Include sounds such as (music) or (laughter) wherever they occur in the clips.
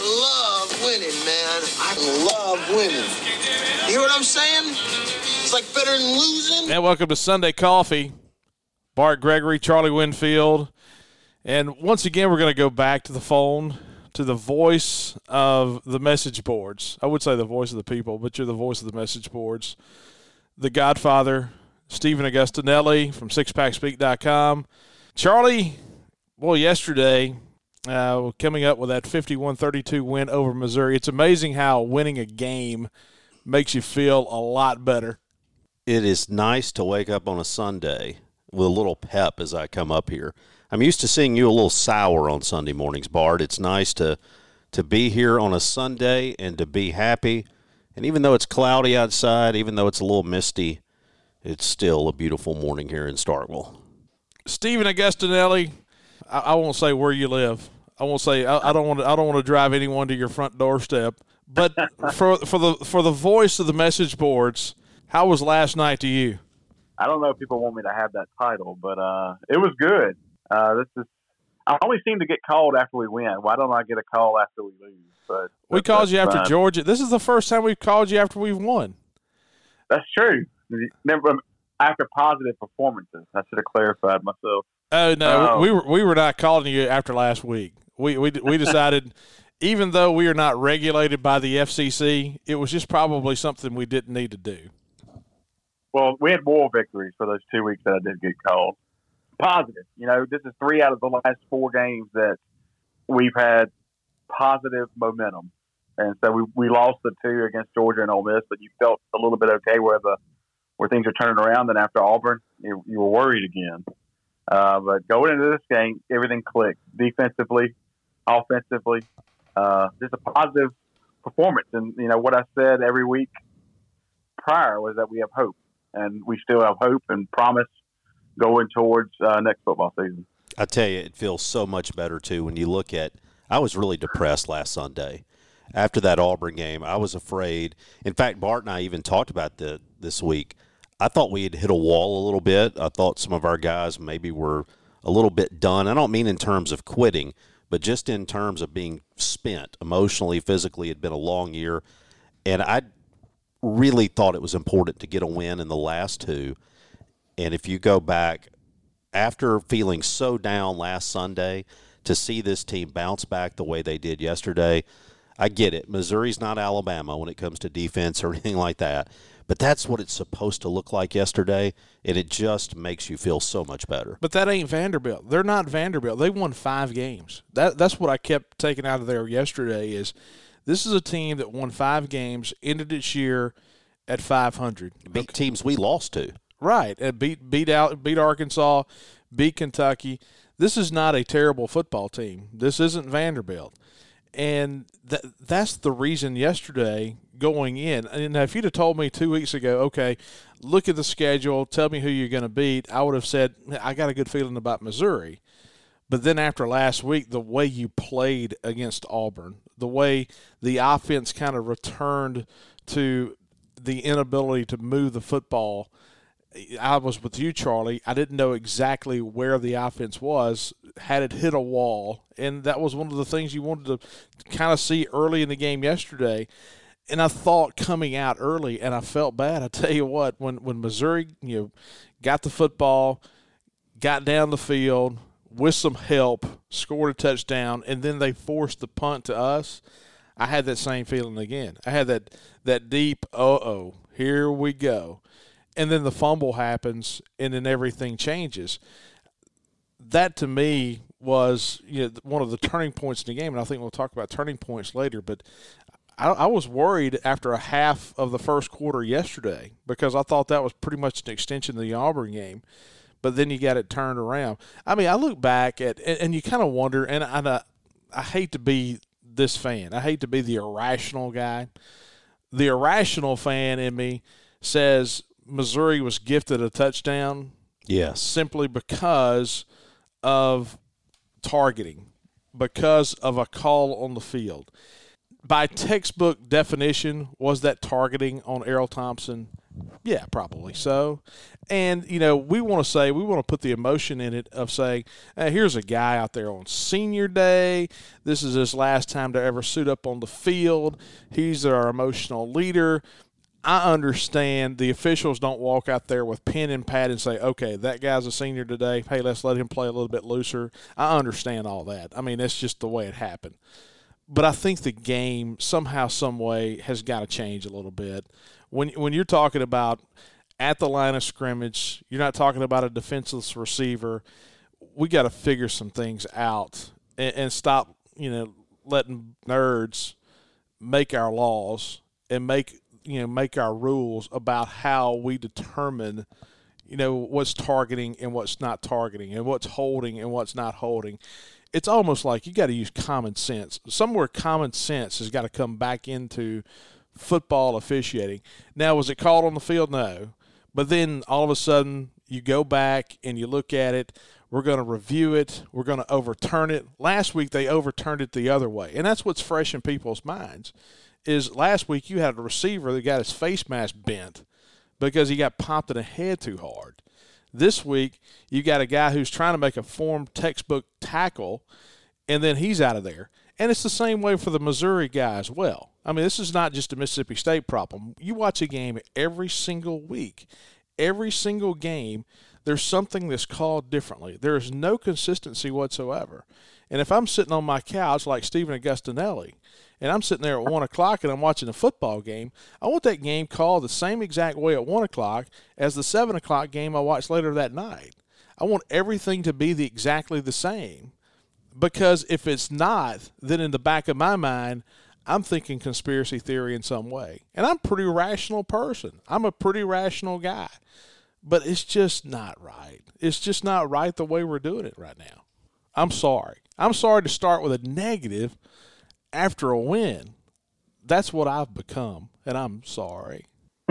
love winning, man. I love winning. You hear what I'm saying? It's like better than losing. And welcome to Sunday Coffee. Bart Gregory, Charlie Winfield. And once again, we're going to go back to the phone, to the voice of the message boards. I would say the voice of the people, but you're the voice of the message boards. The Godfather, Stephen Agostinelli from sixpackspeak.com. Charlie, well, yesterday, uh, coming up with that 51 32 win over Missouri. It's amazing how winning a game makes you feel a lot better. It is nice to wake up on a Sunday with a little pep as I come up here. I'm used to seeing you a little sour on Sunday mornings, Bart. It's nice to to be here on a Sunday and to be happy. And even though it's cloudy outside, even though it's a little misty, it's still a beautiful morning here in Starkville. Stephen Agostinelli, I, I won't say where you live. I won't say I, I don't want to. I don't want to drive anyone to your front doorstep. But (laughs) for for the for the voice of the message boards, how was last night to you? I don't know if people want me to have that title, but uh, it was good. Uh, this is. I always seem to get called after we win. Why don't I get a call after we lose? But we called you after fine. Georgia. This is the first time we've called you after we've won. That's true. After positive performances. I should have clarified myself. Oh no, um, we were we were not calling you after last week. We we we decided, (laughs) even though we are not regulated by the FCC, it was just probably something we didn't need to do. Well, we had more victories for those two weeks that I did get called. Positive, you know, this is three out of the last four games that we've had positive momentum, and so we we lost the two against Georgia and Ole Miss, but you felt a little bit okay where the where things are turning around. Then after Auburn, you, you were worried again. Uh, but going into this game, everything clicked defensively, offensively. Uh, just a positive performance. And, you know, what I said every week prior was that we have hope. And we still have hope and promise going towards uh, next football season. I tell you, it feels so much better, too, when you look at. I was really depressed last Sunday. After that Auburn game, I was afraid. In fact, Bart and I even talked about the, this week I thought we had hit a wall a little bit. I thought some of our guys maybe were a little bit done. I don't mean in terms of quitting, but just in terms of being spent emotionally, physically. It had been a long year, and I really thought it was important to get a win in the last two. And if you go back after feeling so down last Sunday, to see this team bounce back the way they did yesterday, I get it. Missouri's not Alabama when it comes to defense or (laughs) anything like that. But that's what it's supposed to look like yesterday, and it just makes you feel so much better. But that ain't Vanderbilt. They're not Vanderbilt. They won five games. That that's what I kept taking out of there yesterday. Is this is a team that won five games, ended its year at 500. Beat okay. teams we lost to. Right, and beat beat out beat Arkansas, beat Kentucky. This is not a terrible football team. This isn't Vanderbilt, and that that's the reason yesterday going in. And if you'd have told me two weeks ago, okay, look at the schedule, tell me who you're going to beat, I would have said, I got a good feeling about Missouri. But then after last week, the way you played against Auburn, the way the offense kind of returned to the inability to move the football. I was with you, Charlie. I didn't know exactly where the offense was. Had it hit a wall, and that was one of the things you wanted to kind of see early in the game yesterday and I thought coming out early, and I felt bad. I tell you what, when when Missouri, you know, got the football, got down the field with some help, scored a touchdown, and then they forced the punt to us. I had that same feeling again. I had that that deep, uh oh, here we go, and then the fumble happens, and then everything changes. That to me was you know one of the turning points in the game, and I think we'll talk about turning points later. But I, I, was worried after a half of the first quarter yesterday because I thought that was pretty much an extension of the Auburn game. But then you got it turned around. I mean, I look back at and, and you kind of wonder, and I, I hate to be this fan. I hate to be the irrational guy. The irrational fan in me says Missouri was gifted a touchdown. Yes. Simply because of targeting, because of a call on the field by textbook definition, was that targeting on Errol Thompson? Yeah, probably so. And, you know, we want to say, we want to put the emotion in it of saying, hey, here's a guy out there on senior day. This is his last time to ever suit up on the field. He's our emotional leader. I understand the officials don't walk out there with pen and pad and say, okay, that guy's a senior today. Hey, let's let him play a little bit looser. I understand all that. I mean, that's just the way it happened. But I think the game somehow, some way, has got to change a little bit. When when you're talking about at the line of scrimmage, you're not talking about a defenseless receiver. We got to figure some things out and, and stop, you know, letting nerds make our laws and make you know make our rules about how we determine you know what's targeting and what's not targeting and what's holding and what's not holding it's almost like you got to use common sense. Somewhere common sense has got to come back into football officiating. Now was it called on the field? No. But then all of a sudden you go back and you look at it. We're going to review it. We're going to overturn it. Last week they overturned it the other way. And that's what's fresh in people's minds is last week you had a receiver that got his face mask bent because he got popped in the head too hard. This week you got a guy who's trying to make a form textbook tackle, and then he's out of there. And it's the same way for the Missouri guy as well. I mean, this is not just a Mississippi State problem. You watch a game every single week. Every single game, there's something that's called differently. There is no consistency whatsoever. And if I'm sitting on my couch like Stephen Agostinelli, and I'm sitting there at one o'clock and I'm watching a football game, I want that game called the same exact way at one o'clock as the seven o'clock game I watched later that night. I want everything to be the exactly the same. Because if it's not, then in the back of my mind, I'm thinking conspiracy theory in some way. And I'm a pretty rational person. I'm a pretty rational guy. But it's just not right. It's just not right the way we're doing it right now. I'm sorry. I'm sorry to start with a negative after a win. That's what I've become, and I'm sorry. (laughs)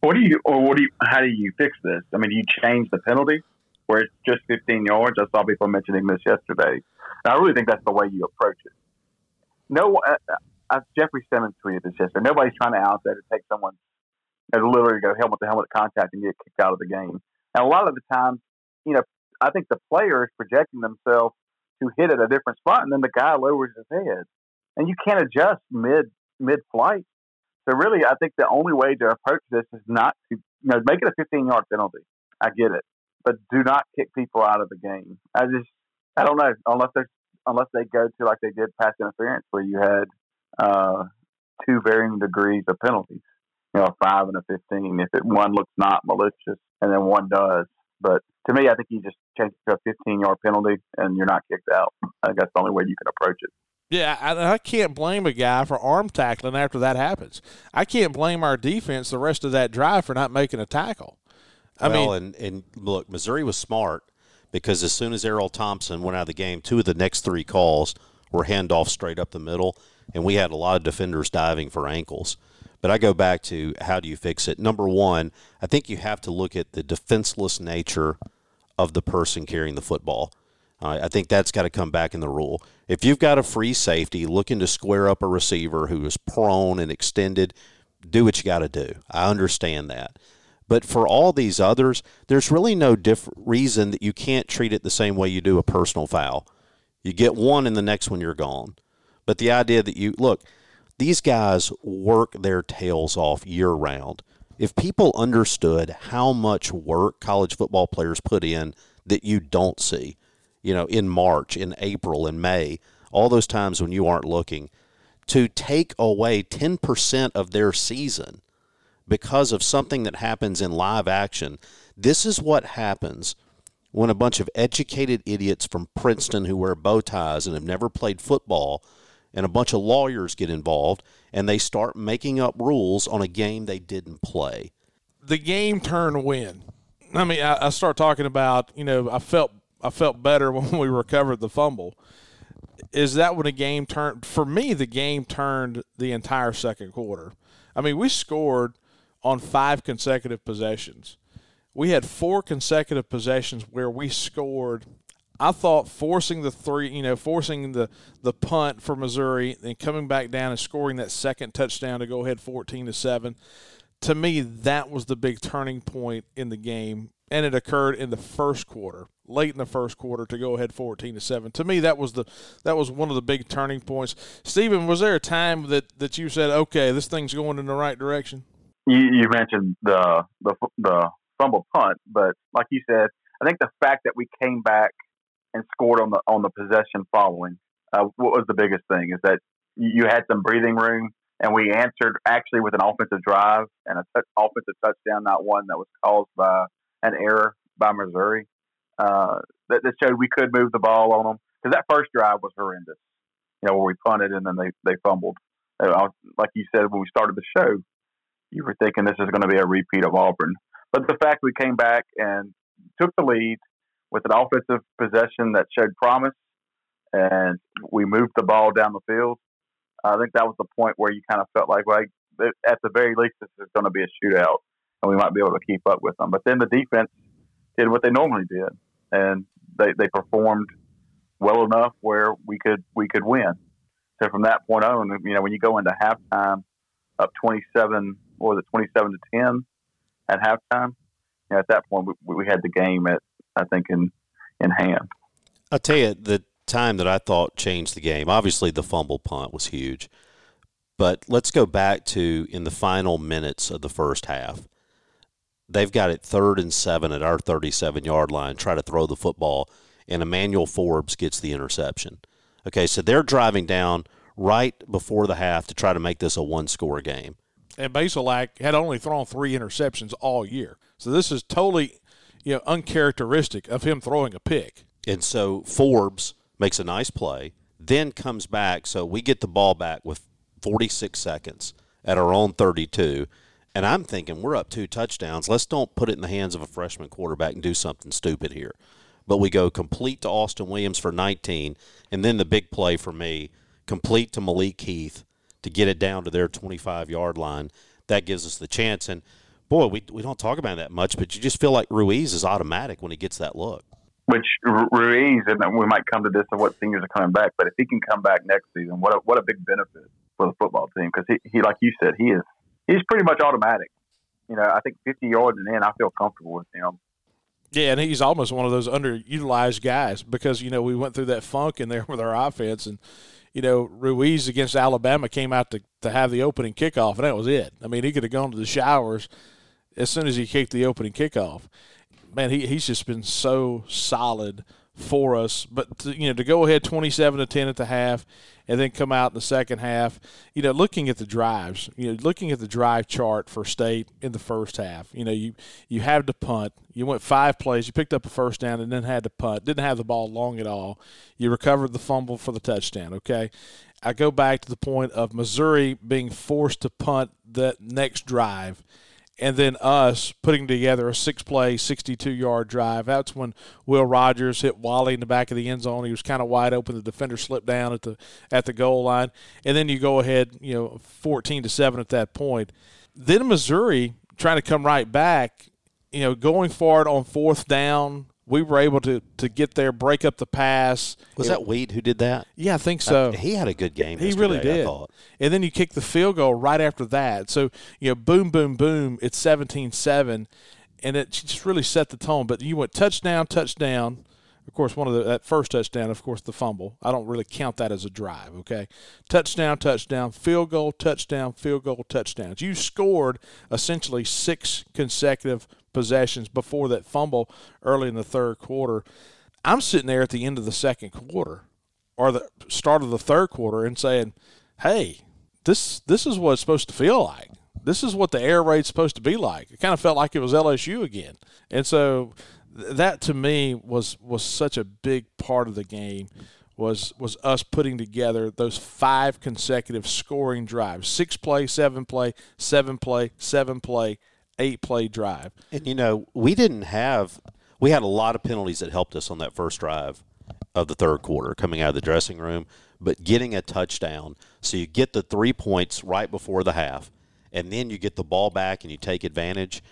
what do you, or what do you, how do you fix this? I mean, do you change the penalty where it's just 15 yards? I saw people mentioning this yesterday. And I really think that's the way you approach it. No, uh, uh, Jeffrey Simmons tweeted this yesterday. Nobody's trying to out there to take someone, know, literally go helmet to helmet contact and get kicked out of the game. And a lot of the times, you know, I think the player is projecting themselves to hit at a different spot, and then the guy lowers his head, and you can't adjust mid mid flight. So really, I think the only way to approach this is not to you know make it a 15 yard penalty. I get it, but do not kick people out of the game. I just I don't know unless they unless they go to like they did pass interference where you had uh, two varying degrees of penalties. You know, a five and a 15. If it one looks not malicious and then one does, but to me, I think you just change it to a 15 yard penalty and you're not kicked out. I think that's the only way you can approach it. Yeah, I, I, can't blame a guy for arm tackling after that happens. I can't blame our defense the rest of that drive for not making a tackle. I well, mean, and, and look, Missouri was smart because as soon as Errol Thompson went out of the game, two of the next three calls were handoffs straight up the middle, and we had a lot of defenders diving for ankles. But I go back to how do you fix it? Number one, I think you have to look at the defenseless nature of the person carrying the football. Uh, I think that's got to come back in the rule. If you've got a free safety looking to square up a receiver who is prone and extended, do what you got to do. I understand that. But for all these others, there's really no diff- reason that you can't treat it the same way you do a personal foul. You get one, and the next one you're gone. But the idea that you look, these guys work their tails off year round if people understood how much work college football players put in that you don't see, you know, in March, in April, in May, all those times when you aren't looking, to take away 10% of their season because of something that happens in live action, this is what happens when a bunch of educated idiots from Princeton who wear bow ties and have never played football and a bunch of lawyers get involved and they start making up rules on a game they didn't play. The game turned when? I mean, I, I start talking about, you know, I felt I felt better (laughs) when we recovered the fumble. Is that when a game turned? For me, the game turned the entire second quarter. I mean, we scored on five consecutive possessions. We had four consecutive possessions where we scored I thought forcing the three, you know, forcing the the punt for Missouri and coming back down and scoring that second touchdown to go ahead 14 to 7. to me, that was the big turning point in the game, and it occurred in the first quarter, late in the first quarter, to go ahead fourteen to seven. To me, that was the that was one of the big turning points. Stephen, was there a time that that you said, "Okay, this thing's going in the right direction"? You, you mentioned the the the fumble punt, but like you said, I think the fact that we came back and scored on the on the possession following, uh, what was the biggest thing is that you had some breathing room and we answered actually with an offensive drive and a t- offensive touchdown, not one that was caused by an error by Missouri. Uh, that, that showed we could move the ball on them because that first drive was horrendous. You know, where we punted and then they they fumbled. Uh, like you said when we started the show, you were thinking this is going to be a repeat of Auburn. But the fact we came back and took the lead with an offensive possession that showed promise, and we moved the ball down the field I think that was the point where you kind of felt like, well, at the very least, this is going to be a shootout, and we might be able to keep up with them. But then the defense did what they normally did, and they, they performed well enough where we could we could win. So from that point on, you know, when you go into halftime up twenty seven or the twenty seven to ten at halftime, you know, at that point we, we had the game at I think in in hand. I'll tell you the time that I thought changed the game. Obviously, the fumble punt was huge. But let's go back to in the final minutes of the first half. They've got it third and seven at our 37 yard line, try to throw the football, and Emmanuel Forbes gets the interception. Okay, so they're driving down right before the half to try to make this a one score game. And Bazelak had only thrown three interceptions all year. So this is totally you know, uncharacteristic of him throwing a pick. And so Forbes makes a nice play, then comes back. So we get the ball back with 46 seconds at our own 32. And I'm thinking we're up two touchdowns. Let's don't put it in the hands of a freshman quarterback and do something stupid here. But we go complete to Austin Williams for 19, and then the big play for me, complete to Malik Heath to get it down to their 25 yard line. That gives us the chance. And boy, we, we don't talk about that much, but you just feel like Ruiz is automatic when he gets that look which Ruiz, and we might come to this of what seniors are coming back, but if he can come back next season, what a, what a big benefit for the football team because he, he, like you said, he is he's pretty much automatic. You know, I think 50 yards and in, I feel comfortable with him. Yeah, and he's almost one of those underutilized guys because you know we went through that funk in there with our offense, and you know Ruiz against Alabama came out to to have the opening kickoff, and that was it. I mean, he could have gone to the showers as soon as he kicked the opening kickoff man, he, he's just been so solid for us. But to, you know, to go ahead twenty seven to ten at the half, and then come out in the second half, you know, looking at the drives, you know, looking at the drive chart for State in the first half, you know, you you had to punt. You went five plays, you picked up a first down, and then had to punt. Didn't have the ball long at all. You recovered the fumble for the touchdown. Okay. I go back to the point of Missouri being forced to punt that next drive and then us putting together a six play, 62 yard drive. That's when Will Rogers hit Walley in the back of the end zone. He was kind of wide open. The defender slipped down at the at the goal line, and then you go ahead, you know, 14 to seven at that point. Then Missouri trying to come right back, you know, going forward on fourth down we were able to to get there, break up the pass. Was it, that Wheat who did that? Yeah, I think so. he had a good game. He really did. And then you kick the field goal right after that. So you know, boom, boom, boom. It's 17-7, and it just really set the tone. But you went touchdown, touchdown. Of course, one of the that first touchdown, of course, the fumble. I don't really count that as a drive. Okay, touchdown, touchdown, field goal, touchdown, field goal, touchdowns. You scored essentially six consecutive possessions before that fumble early in the third quarter. I'm sitting there at the end of the second quarter or the start of the third quarter and saying, "Hey, this this is what it's supposed to feel like. This is what the air raid's supposed to be like." It kind of felt like it was LSU again, and so that to me was was such a big part of the game was was us putting together those five consecutive scoring drives six play seven play seven play seven play eight play drive. And you know, we didn't have we had a lot of penalties that helped us on that first drive of the third quarter coming out of the dressing room, but getting a touchdown, so you get the 3 points right before the half and then you get the ball back and you take advantage.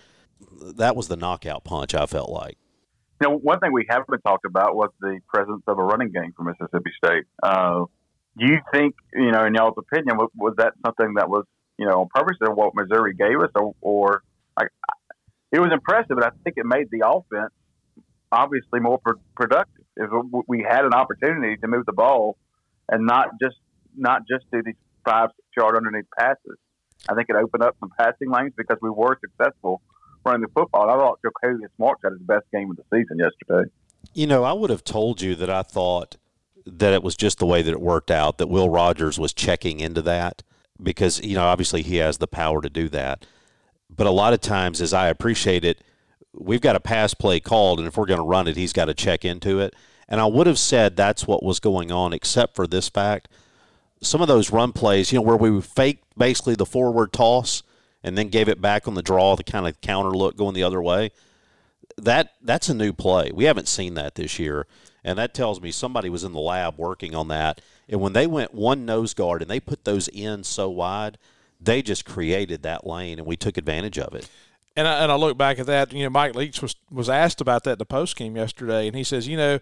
That was the knockout punch I felt like. You know, one thing we haven't talked about was the presence of a running game for Mississippi State. Uh, do you think, you know, in y'all's opinion, was, was that something that was you know, on purpose of what Missouri gave us, or, or like it was impressive, but I think it made the offense obviously more pro- productive. If we had an opportunity to move the ball and not just not just do these five six yard underneath passes, I think it opened up some passing lanes because we were successful the football. I thought Jo'quavious Marks had his best game of the season yesterday. You know, I would have told you that I thought that it was just the way that it worked out, that Will Rogers was checking into that because, you know, obviously he has the power to do that. But a lot of times, as I appreciate it, we've got a pass play called, and if we're going to run it, he's got to check into it. And I would have said that's what was going on, except for this fact. Some of those run plays, you know, where we faked basically the forward toss and then gave it back on the draw, the kind of counter look going the other way. That that's a new play. We haven't seen that this year, and that tells me somebody was in the lab working on that. And when they went one nose guard and they put those in so wide, they just created that lane, and we took advantage of it. And I, and I look back at that. You know, Mike Leach was was asked about that in the post game yesterday, and he says, you know,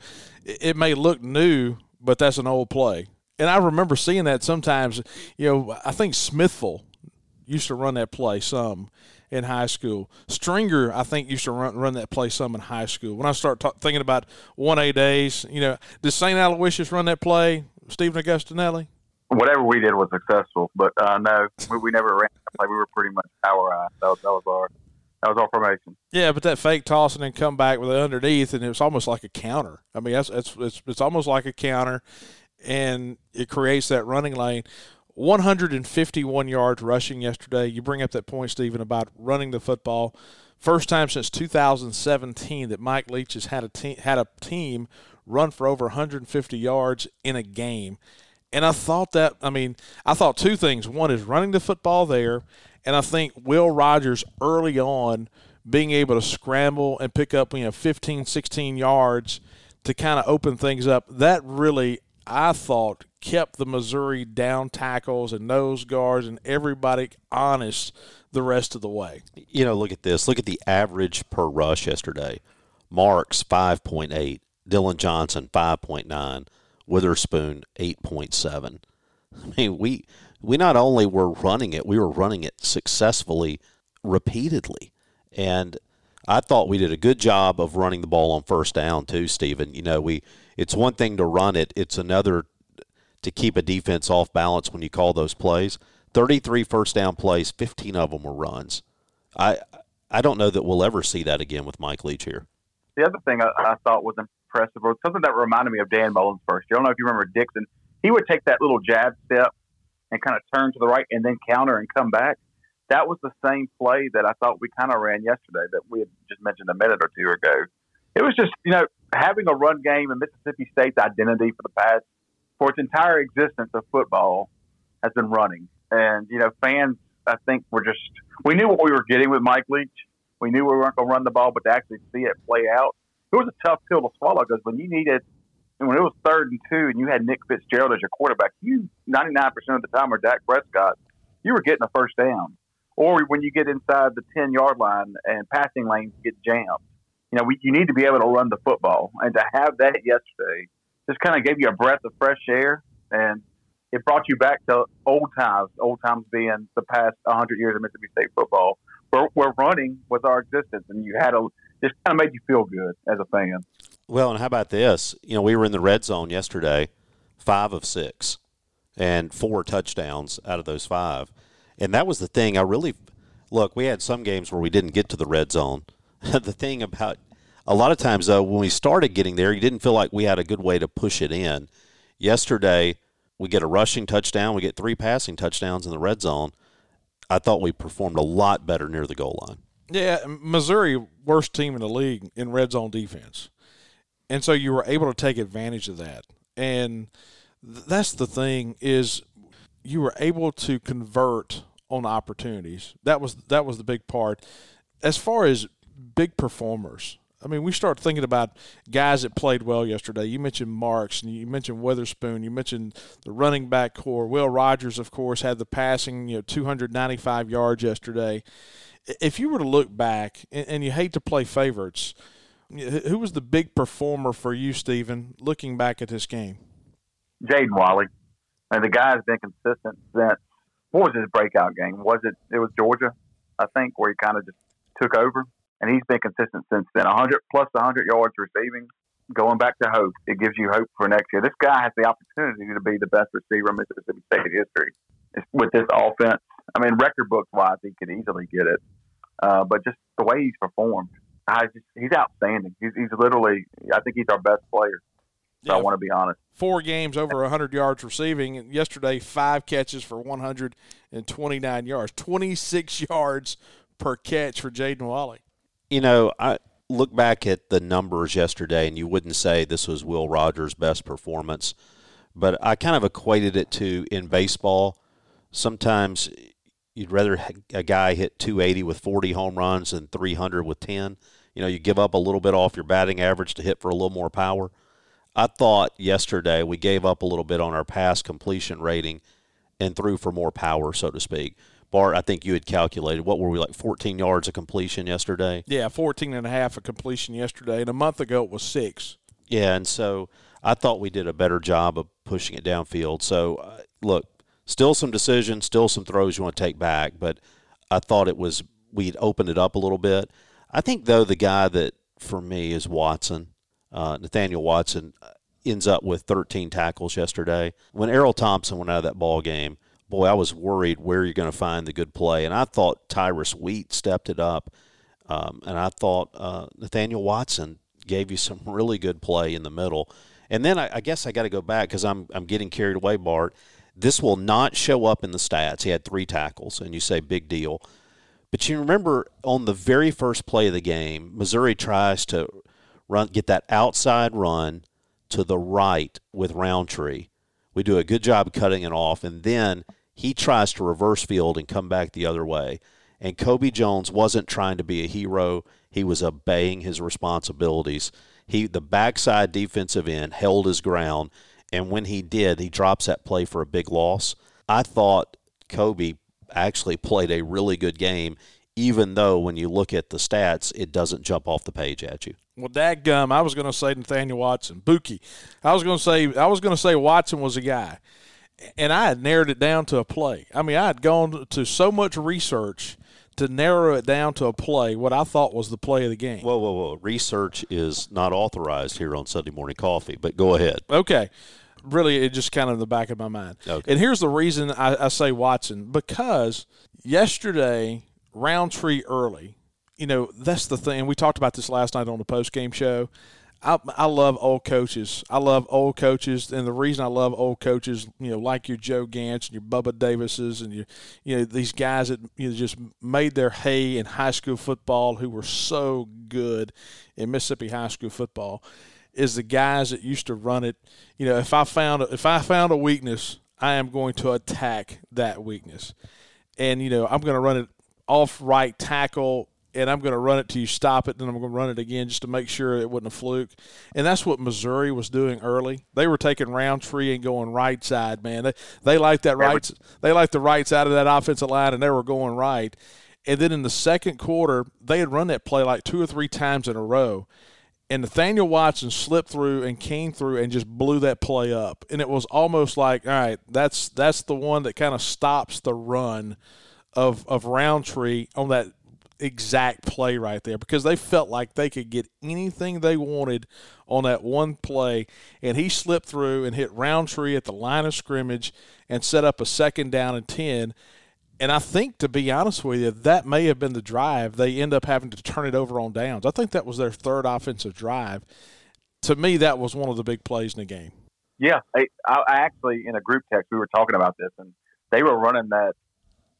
it, it may look new, but that's an old play. And I remember seeing that sometimes. You know, I think Smithville used to run that play some in high school. Stringer, I think, used to run run that play some in high school. When I start ta- thinking about one A days, you know, did St. Aloysius run that play? Stephen Agostinelli? Whatever we did was successful, but uh, no, we, we never ran that play. We were pretty much power eye. That was, that was our that was our formation. Yeah, but that fake toss and then come back with it underneath, and it was almost like a counter. I mean, that's, it's, it's, it's almost like a counter, and it creates that running lane. 151 yards rushing yesterday. You bring up that point, Stephen, about running the football. First time since 2017 that Mike Leach has had a team had a team run for over 150 yards in a game. And I thought that, I mean, I thought two things. One is running the football there, and I think Will Rogers early on being able to scramble and pick up, you know, 15, 16 yards to kind of open things up. That really, I thought, kept the Missouri down tackles and nose guards and everybody honest the rest of the way. You know, look at this. Look at the average per rush yesterday. Marks 5.8, Dillon Johnson 5.9, Witherspoon 8.7. I mean, we we not only were running it, we were running it successfully repeatedly. And I thought we did a good job of running the ball on first down too, Stephen. You know, we it's one thing to run it, it's another to keep a defense off balance when you call those plays. 33 first down plays, 15 of them were runs. I I don't know that we'll ever see that again with Mike Leach here. The other thing I, I thought was impressive, or something that reminded me of Dan Mullen's first year. I don't know if you remember Dixon. He would take that little jab step and kind of turn to the right and then counter and come back. That was the same play that I thought we kind of ran yesterday that we had just mentioned a minute or two ago. It was just, you know, having a run game in Mississippi State's identity for the past, for its entire existence of football has been running. And, you know, fans, I think, were just, we knew what we were getting with Mike Leach. We knew we weren't going to run the ball, but to actually see it play out, it was a tough pill to swallow because when you needed when it was third and two, and you had Nick Fitzgerald as your quarterback, you ninety nine percent of the time, or Dak Prescott, you were getting a first down. Or when you get inside the ten yard line and passing lanes get jammed, you know we, you need to be able to run the football. And to have that yesterday just kind of gave you a breath of fresh air, and it brought you back to old times. Old times being the past hundred years of Mississippi State football, where, where running was our existence, and you had a just kind of made you feel good as a fan. Well, and how about this? You know, we were in the red zone yesterday, five of six, and four touchdowns out of those five. And that was the thing. I really look. We had some games where we didn't get to the red zone. (laughs) the thing about a lot of times though, when we started getting there, you didn't feel like we had a good way to push it in. Yesterday, we get a rushing touchdown. We get three passing touchdowns in the red zone. I thought we performed a lot better near the goal line. Yeah, Missouri worst team in the league in red zone defense and so you were able to take advantage of that and th- that's the thing is you were able to convert on opportunities that was that was the big part as far as big performers I mean, we start thinking about guys that played well yesterday. You mentioned Marks, and you mentioned Witherspoon. You mentioned the running back core. Will Rogers, of course, had the passing, you know, 295 yards yesterday. If you were to look back, and, you hate to play favorites, who was the big performer for you, Stephen, looking back at this game? Jaden Walley. And the guy's been consistent since what was his breakout game? Was it it was Georgia, I think, where he kind of just took over, and he's been consistent since then. 100 plus 100 yards receiving. Going back to hope, it gives you hope for next year. This guy has the opportunity to be the best receiver in Mississippi State history with this offense. I mean, record books wise, he could easily get it. Uh, but just the way he's performed, I just he's outstanding. He's, he's literally, I think he's our best player. So yeah. I want to be honest. Four games over 100 yards receiving. Yesterday, five catches for 129 yards, 26 (laughs) yards per catch for Jaden Walley. You know, I look back at the numbers yesterday, and you wouldn't say this was Will Rogers' best performance, but I kind of equated it to in baseball. Sometimes you'd rather a guy hit 280 with 40 home runs than 300 with 10. You know, you give up a little bit off your batting average to hit for a little more power. I thought yesterday we gave up a little bit on our pass completion rating and threw for more power, so to speak. Bart, I think you had calculated what were we like 14 yards of completion yesterday? Yeah, 14 and a half of completion yesterday, and a month ago it was six. Yeah, and so I thought we did a better job of pushing it downfield. So, uh, look, still some decisions, still some throws you want to take back, but I thought it was we'd opened it up a little bit. I think though the guy that for me is Watson, uh, Nathaniel Watson, uh, ends up with 13 tackles yesterday. When Errol Thompson went out of that ball game, boy, I was worried where you're going to find the good play. And I thought Tyrus Wheat stepped it up. Um, and I thought uh, Nathaniel Watson gave you some (laughs) really good play in the middle. And then I, I guess I got to go back because I'm, I'm getting carried away, Bart. This will not show up in the stats. He had three tackles, and you say big deal. But you remember on the very first play of the game, Missouri tries to run, get that outside run to the right with Rountree. We do a good job cutting it off, and then he tries to reverse field and come back the other way. And Kobe Jones wasn't trying to be a hero. He was obeying his responsibilities. He the backside defensive end held his ground, and when he did, he drops that play for a big loss. I thought Kobe actually played a really good game, even though when you look at the stats, it doesn't jump off the page at you. Well, that gum, I was going to say Nathaniel Watson, Buki. I was going to say I was going to say Watson was a guy and I had narrowed it down to a play. I mean, I had gone to so much research to narrow it down to a play, what I thought was the play of the game. Whoa, whoa, whoa. Research is not authorized here on Sunday Morning Coffee, but go ahead. Okay. Really, it just kind of in the back of my mind. Okay. And here's the reason I, I say Watson because yesterday, Rountree early, you know, that's the thing. We talked about this last night on the post game show. I, I love old coaches. I love old coaches, and the reason I love old coaches, you know, like your Joe Gantz and your Bubba Davises and your, you know, these guys that you know, just made their hay in high school football, who were so good in Mississippi high school football, is the guys that used to run it. You know, if I found if I found a weakness, I am going to attack that weakness, and you know, I'm going to run it off right tackle and I'm going to run it till you stop it, then I'm going to run it again just to make sure it wasn't a fluke. And that's what Missouri was doing early. They were taking Rountree and going right side, man. They they liked that right they liked the right side of that offensive line, and they were going right. And then in the second quarter, they had run that play like two or three times in a row. And Nathaniel Watson slipped through and came through and just blew that play up. And it was almost like, all right, that's that's the one that kind of stops the run of of Rountree on that exact play right there because they felt like they could get anything they wanted on that one play. And he slipped through and hit Rountree at the line of scrimmage and set up a second down and 10. And I think, to be honest with you, that may have been the drive. They end up having to turn it over on downs. I think that was their third offensive drive. To me, that was one of the big plays in the game. Yeah, I, I actually in a group text we were talking about this, and they were running that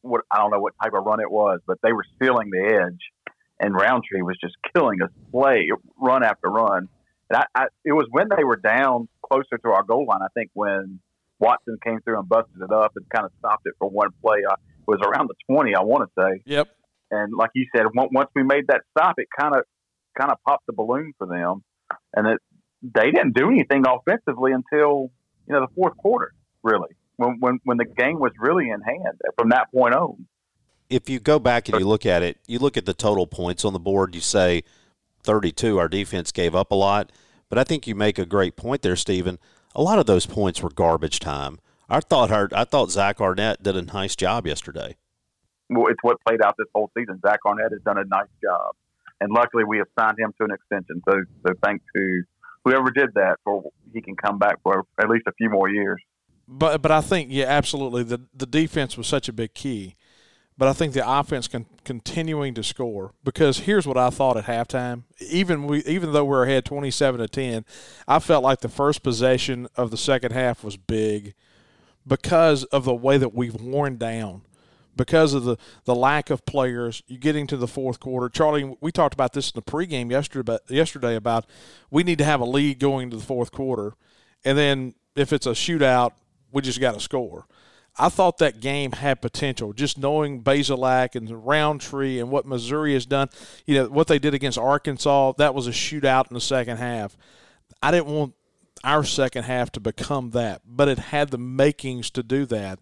what I don't know what type of run it was, but they were stealing the edge, and Rountree was just killing us play run after run. And I, I, it was when they were down closer to our goal line. I think when Watson came through and busted it up and kind of stopped it for one play. Uh, it was around the twenty, I want to say. Yep. And like you said, once we made that stop, it kind of kind of popped the balloon for them, and it they didn't do anything offensively until you know the fourth quarter, really when, when, when the game was really in hand from that point on. If you go back and you look at it, you look at the total points on the board, you say 32, our defense gave up a lot. But I think you make a great point there, Stephen. A lot of those points were garbage time. I thought her, I thought Zach Arnett did a nice job yesterday. Well, it's what played out this whole season. Zach Arnett has done a nice job, and luckily we have signed him to an extension. So, so thanks to whoever did that, for he can come back for at least a few more years. But but I think yeah, absolutely. The the defense was such a big key, but I think the offense can continuing to score because here's what I thought at halftime. Even we even though we're ahead twenty seven to ten, I felt like the first possession of the second half was big because of the way that we've worn down because of the, the lack of players. You getting to the fourth quarter, Charlie. We talked about this in the pregame yesterday. But yesterday about we need to have a lead going into the fourth quarter, and then if it's a shootout, we just got to score. I thought that game had potential. Just knowing Bazelak and Rountree and what Missouri has done, you know what they did against Arkansas. That was a shootout in the second half. I didn't want our second half to become that, but it had the makings to do that.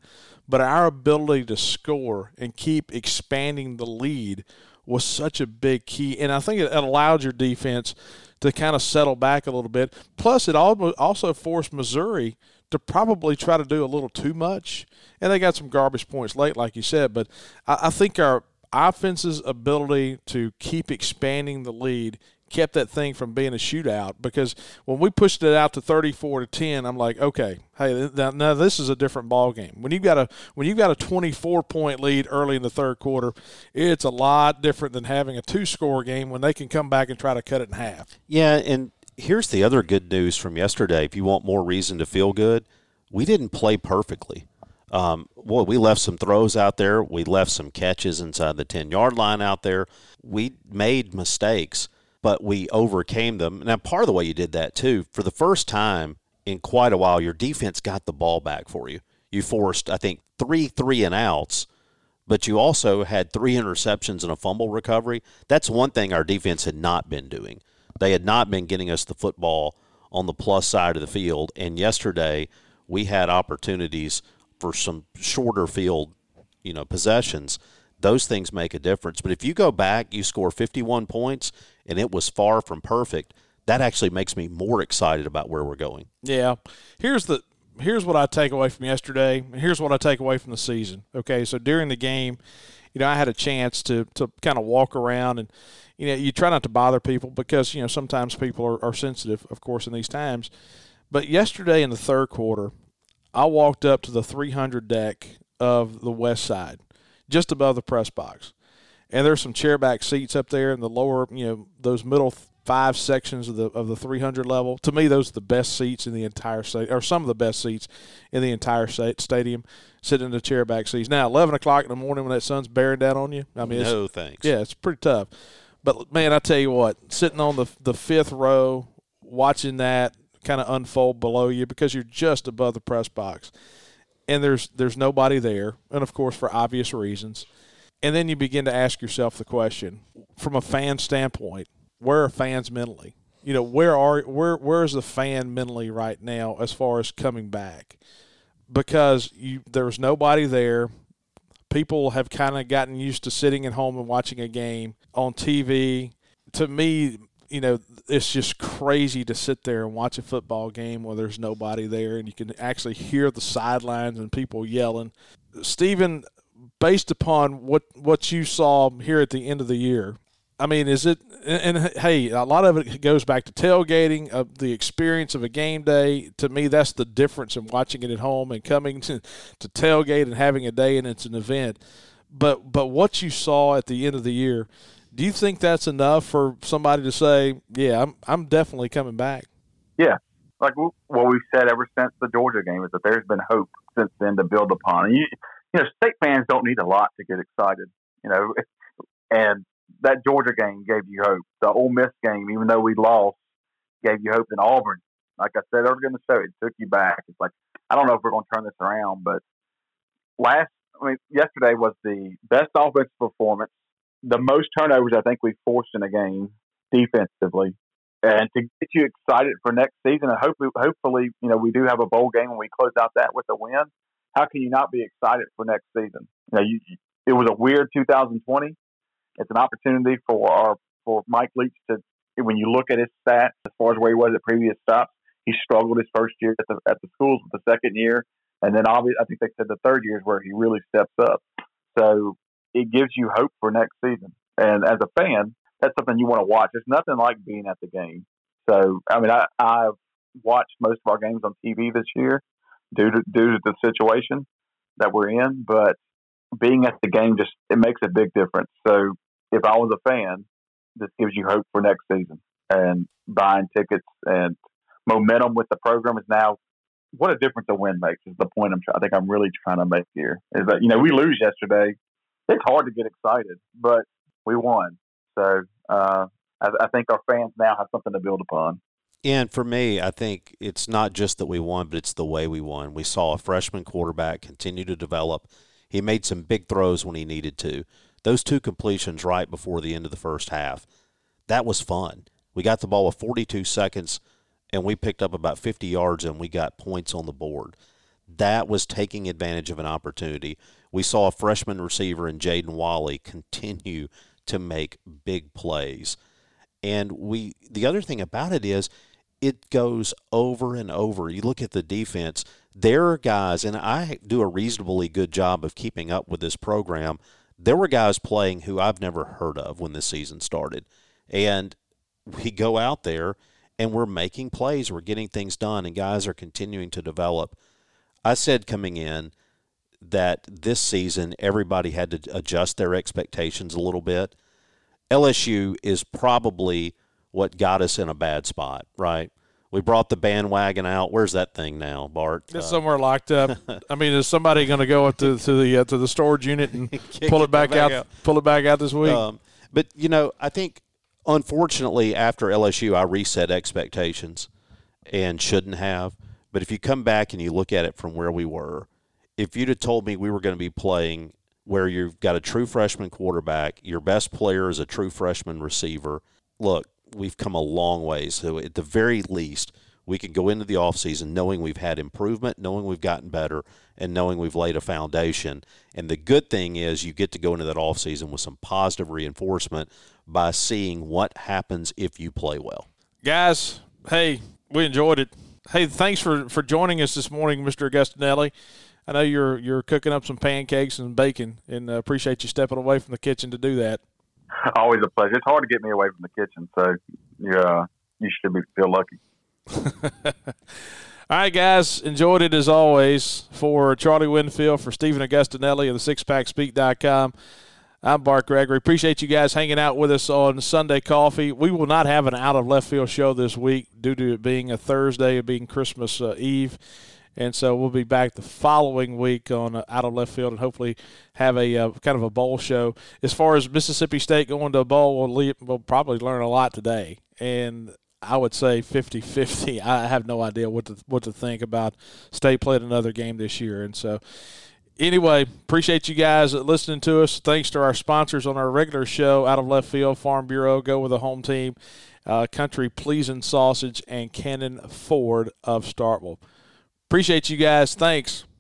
But our ability to score and keep expanding the lead was such a big key. And I think it allowed your defense to kind of settle back a little bit. Plus, it also forced Missouri to probably try to do a little too much. And they got some garbage points late, like you said. But I think our offense's ability to keep expanding the lead kept that thing from being a shootout because when we pushed it out to 34 to 10 i'm like okay hey now, this is a different ball game when you've got a when you've got a 24 point lead early in the third quarter it's a lot different than having a two score game when they can come back and try to cut it in half yeah and here's the other good news from yesterday if you want more reason to feel good we didn't play perfectly um, we left some throws out there. We left some catches inside the 10 yard line out there. We made mistakes but we overcame them. Now, part of the way you did that too, for the first time in quite a while, your defense got the ball back for you. You forced, I think, three three and outs, but you also had three interceptions and a fumble recovery. That's one thing our defense had not been doing. They had not been getting us the football on the plus side of the field. And yesterday, we had opportunities for some shorter field, you know, possessions those things make a difference. But if you go back, you score 51 points, and it was far from perfect. That actually makes me more excited about where we're going. Yeah. Here's the here's what I take away from yesterday. And here's what I take away from the season. Okay, so during the game, you know, I had a chance to to kind of walk around and you know, you try not to bother people because, you know, sometimes people are, are sensitive, of course, in these times. But yesterday in the third quarter, I walked up to the 300 deck of the west side just above the press box. And there's some chairback seats up there in the lower, you know, those middle five sections of the of the 300 level. To me, those are the best seats in the entire state, or some of the best seats in the entire stadium. Sitting in the chair back seats. Now, 11 o'clock in the morning when that sun's bearing down on you. I mean, no thanks. Yeah, it's pretty tough. But man, I tell you what, sitting on the the fifth row, watching that kind of unfold below you because you're just above the press box and there's there's nobody there, and of course for obvious reasons. And then you begin to ask yourself the question, from a fan standpoint, where are fans mentally? You know, where are where where is the fan mentally right now as far as coming back? Because you there's nobody there. People have kind of gotten used to sitting at home and watching a game on TV. To me, you know, it's just crazy to sit there and watch a football game where there's nobody there and you can actually hear the sidelines and people yelling. Stephen, based upon what what you saw here at the end of the year, I mean, is it? And, and hey, a lot of it goes back to tailgating, of the experience of a game day. To me, that's the difference in watching it at home and coming to, to tailgate and having a day and it's an event. But but what you saw at the end of the year, do you think that's enough for somebody to say, "Yeah, I'm I'm definitely coming back"? Yeah, like what we've said ever since the Georgia game is that there's been hope since then to build upon. And you, you know, state fans don't need a lot to get excited, you know, (laughs) and that Georgia game gave you hope. The Ole Miss game, even though we lost, gave you hope. In Auburn, like I said earlier in the show, it took you back. It's like I don't know if we're going to turn this around, but last, I mean, yesterday was the best offensive performance the most turnovers I think we forced in a game defensively. And to get you excited for next season, and hopefully, hopefully, you know, we do have a bowl game and we close out that with a win. How can you not be excited for next season? You know, you, it was a weird 2020. It's an opportunity for our for Mike Leach to, when you look at his stats as far as where he was at previous stops, he struggled his first year at the at the schools. With the second year, And then obviously, I think they said the third year is where he really steps up. So it gives you hope for next season. And as a fan, that's something you want to watch. It's nothing like being at the game. So I mean, I, I've watched most of our games on TV this year due to due to the situation that we're in, but being at the game just it makes a big difference. So if I was a fan, this gives you hope for next season and buying tickets and momentum with the program is now what a difference a win makes is the point I'm trying. I think I'm really trying to make here is that you know we lose yesterday. It's hard to get excited, but we won. So uh, I, I think our fans now have something to build upon. And for me, I think it's not just that we won, but it's the way we won. We saw a freshman quarterback continue to develop. He made some big throws when he needed to. Those two completions right before the end of the first half, that was fun. We got the ball with 42 seconds and we picked up about 50 yards and we got points on the board. That was taking advantage of an opportunity. We saw a freshman receiver in Jaden Walley continue to make big plays. And we the other thing about it is it goes over and over. You look at the defense, there are guys and I do a reasonably good job of keeping up with this program. There were guys playing who I've never heard of when the season started. And we go out there and we're making plays, we're getting things done, and guys are continuing to develop. I said coming in that this season everybody had to adjust their expectations a little bit. LSU is probably what got us in a bad spot, right? We brought the bandwagon out. Where's that thing now, Bart? It's uh, somewhere locked up. (laughs) I mean, is somebody going to go up to, to the uh, to the storage unit and (laughs) pull it back, back out, out, Pull it back out this week. Um, but you know, I think unfortunately, after LSU, I reset expectations and shouldn't have. But if you come back and you look at it from where we were, if you'd have told me we were going to be playing where you've got a true freshman quarterback, your best player is a true freshman receiver, look, we've come a long ways. So at the very least, we can go into the offseason knowing we've had improvement, knowing we've gotten better, and knowing we've laid a foundation. And the good thing is you get to go into that offseason with some positive reinforcement by seeing what happens if you play well. Guys, hey, we enjoyed it. Hey, thanks for, for joining us this morning, Mr. Agostinelli. I know you're you're cooking up some pancakes and bacon, and uh, appreciate you stepping away from the kitchen to do that. (laughs) Always a pleasure. It's hard to get me away from the kitchen, so yeah, you should be feel lucky. (laughs) All right, guys, enjoyed it as always. For Charlie Winfield, for Stephen Agostinelli of the SixPackSpeak.com. I'm Bart Gregory. Appreciate you guys hanging out with us on Sunday Coffee. We will not have an out of left field show this week due to it being a Thursday, it being Christmas uh, Eve. And so we'll be back the following week on uh, Out of Left Field and hopefully have a uh, kind of a bowl show. As far as Mississippi State going to a bowl, we'll, leave, we'll probably learn a lot today. And I would say 50-50. (laughs) I have no idea what to what to think about State played another game this year, and so anyway, appreciate you guys listening to us. Thanks to our sponsors on our regular show, Out of Left Field, Farm Bureau, Go with the Home Team, uh, Country Pleasing Sausage, and Cannon Ford of Starkville. Appreciate you guys. Thanks.